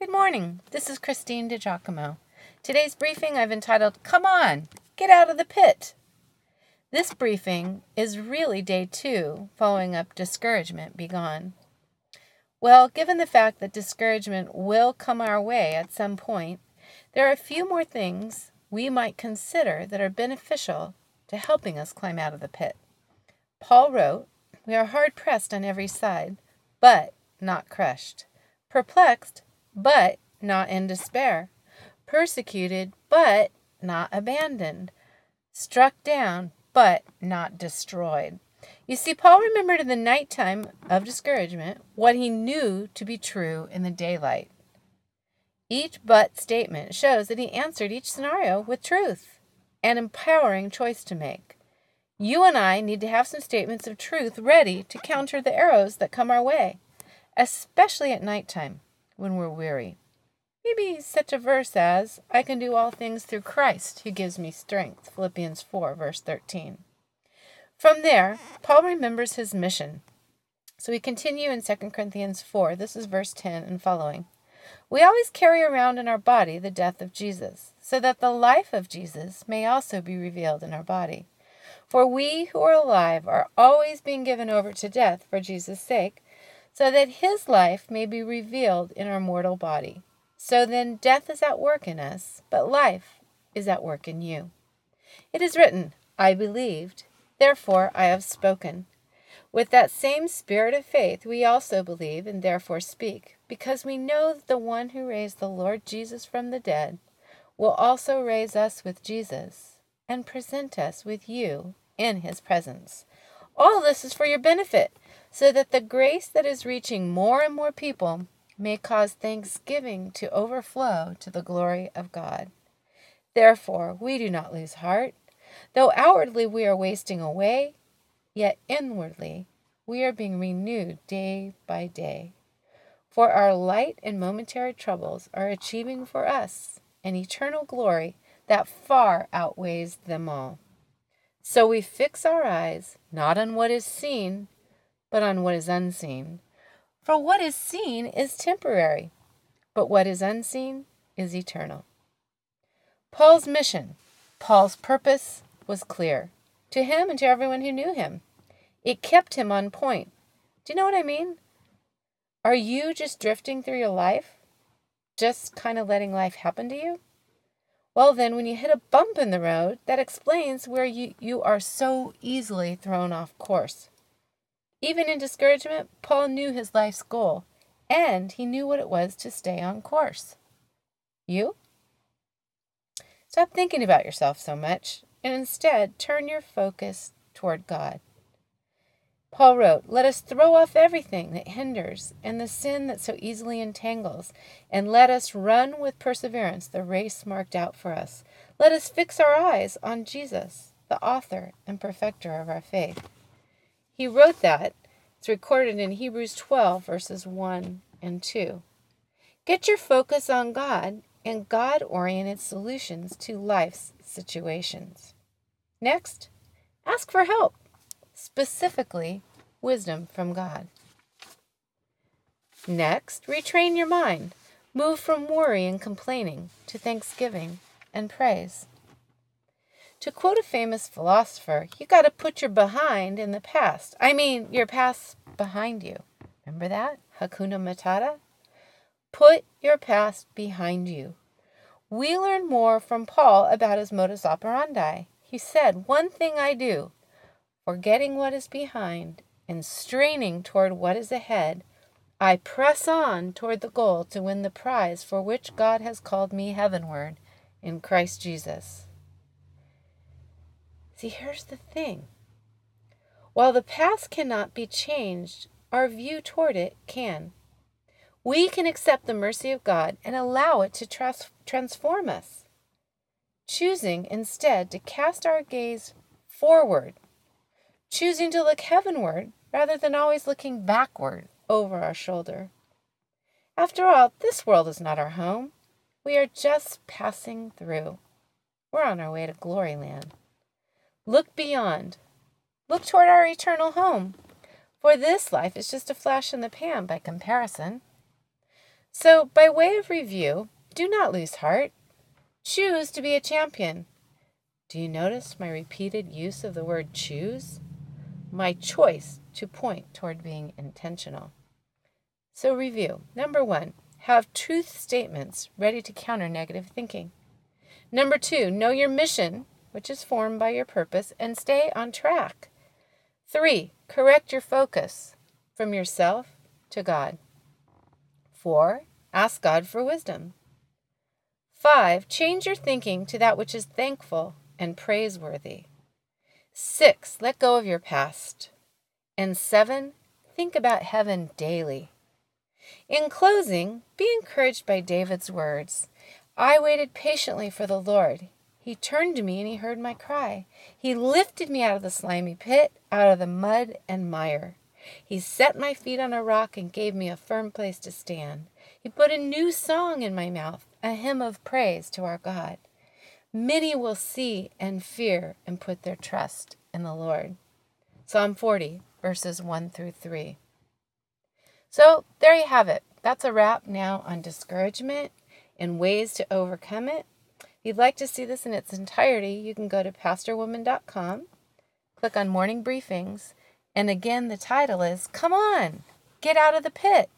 Good morning. This is Christine DiGiacomo. Today's briefing I've entitled Come On, Get Out of the Pit. This briefing is really day two following up Discouragement Be Gone. Well, given the fact that discouragement will come our way at some point, there are a few more things we might consider that are beneficial to helping us climb out of the pit. Paul wrote, We are hard pressed on every side, but not crushed, perplexed, but not in despair, persecuted, but not abandoned, struck down, but not destroyed. You see, Paul remembered in the nighttime of discouragement what he knew to be true in the daylight. Each but statement shows that he answered each scenario with truth, an empowering choice to make. You and I need to have some statements of truth ready to counter the arrows that come our way, especially at nighttime when we're weary. Maybe such a verse as, I can do all things through Christ who gives me strength, Philippians 4, verse 13. From there, Paul remembers his mission. So we continue in 2 Corinthians 4. This is verse 10 and following. We always carry around in our body the death of Jesus, so that the life of Jesus may also be revealed in our body. For we who are alive are always being given over to death for Jesus' sake, so that his life may be revealed in our mortal body. So then death is at work in us, but life is at work in you. It is written, I believed Therefore I have spoken. With that same spirit of faith, we also believe and therefore speak, because we know that the one who raised the Lord Jesus from the dead will also raise us with Jesus and present us with you in his presence. All this is for your benefit, so that the grace that is reaching more and more people may cause thanksgiving to overflow to the glory of God. Therefore, we do not lose heart. Though outwardly we are wasting away, yet inwardly we are being renewed day by day. For our light and momentary troubles are achieving for us an eternal glory that far outweighs them all. So we fix our eyes not on what is seen, but on what is unseen. For what is seen is temporary, but what is unseen is eternal. Paul's mission, Paul's purpose, was clear to him and to everyone who knew him. It kept him on point. Do you know what I mean? Are you just drifting through your life? Just kind of letting life happen to you? Well, then, when you hit a bump in the road, that explains where you, you are so easily thrown off course. Even in discouragement, Paul knew his life's goal, and he knew what it was to stay on course. You? Stop thinking about yourself so much and instead turn your focus toward God. Paul wrote, Let us throw off everything that hinders and the sin that so easily entangles, and let us run with perseverance the race marked out for us. Let us fix our eyes on Jesus, the author and perfecter of our faith. He wrote that. It's recorded in Hebrews 12, verses 1 and 2. Get your focus on God and God oriented solutions to life's situations. Next, ask for help, specifically wisdom from God. Next, retrain your mind. Move from worry and complaining to thanksgiving and praise. To quote a famous philosopher, you got to put your behind in the past. I mean, your past behind you. Remember that? Hakuna Matata? Put your past behind you. We learn more from Paul about his modus operandi. He said, One thing I do, forgetting what is behind and straining toward what is ahead, I press on toward the goal to win the prize for which God has called me heavenward in Christ Jesus. See, here's the thing. While the past cannot be changed, our view toward it can. We can accept the mercy of God and allow it to trans- transform us, choosing instead to cast our gaze forward, choosing to look heavenward rather than always looking backward over our shoulder. After all, this world is not our home. We are just passing through. We're on our way to glory land. Look beyond. Look toward our eternal home. For this life is just a flash in the pan by comparison. So, by way of review, do not lose heart. Choose to be a champion. Do you notice my repeated use of the word choose? My choice to point toward being intentional. So, review. Number one, have truth statements ready to counter negative thinking. Number two, know your mission, which is formed by your purpose, and stay on track. Three, correct your focus from yourself to God. Four, ask God for wisdom. Five, change your thinking to that which is thankful and praiseworthy. Six, let go of your past. And seven, think about heaven daily. In closing, be encouraged by David's words I waited patiently for the Lord. He turned to me and he heard my cry. He lifted me out of the slimy pit, out of the mud and mire. He set my feet on a rock and gave me a firm place to stand. He put a new song in my mouth, a hymn of praise to our God. Many will see and fear and put their trust in the Lord. Psalm 40, verses 1 through 3. So there you have it. That's a wrap now on discouragement and ways to overcome it. If you'd like to see this in its entirety, you can go to pastorwoman.com, click on morning briefings, and again, the title is Come On, Get Out of the Pit.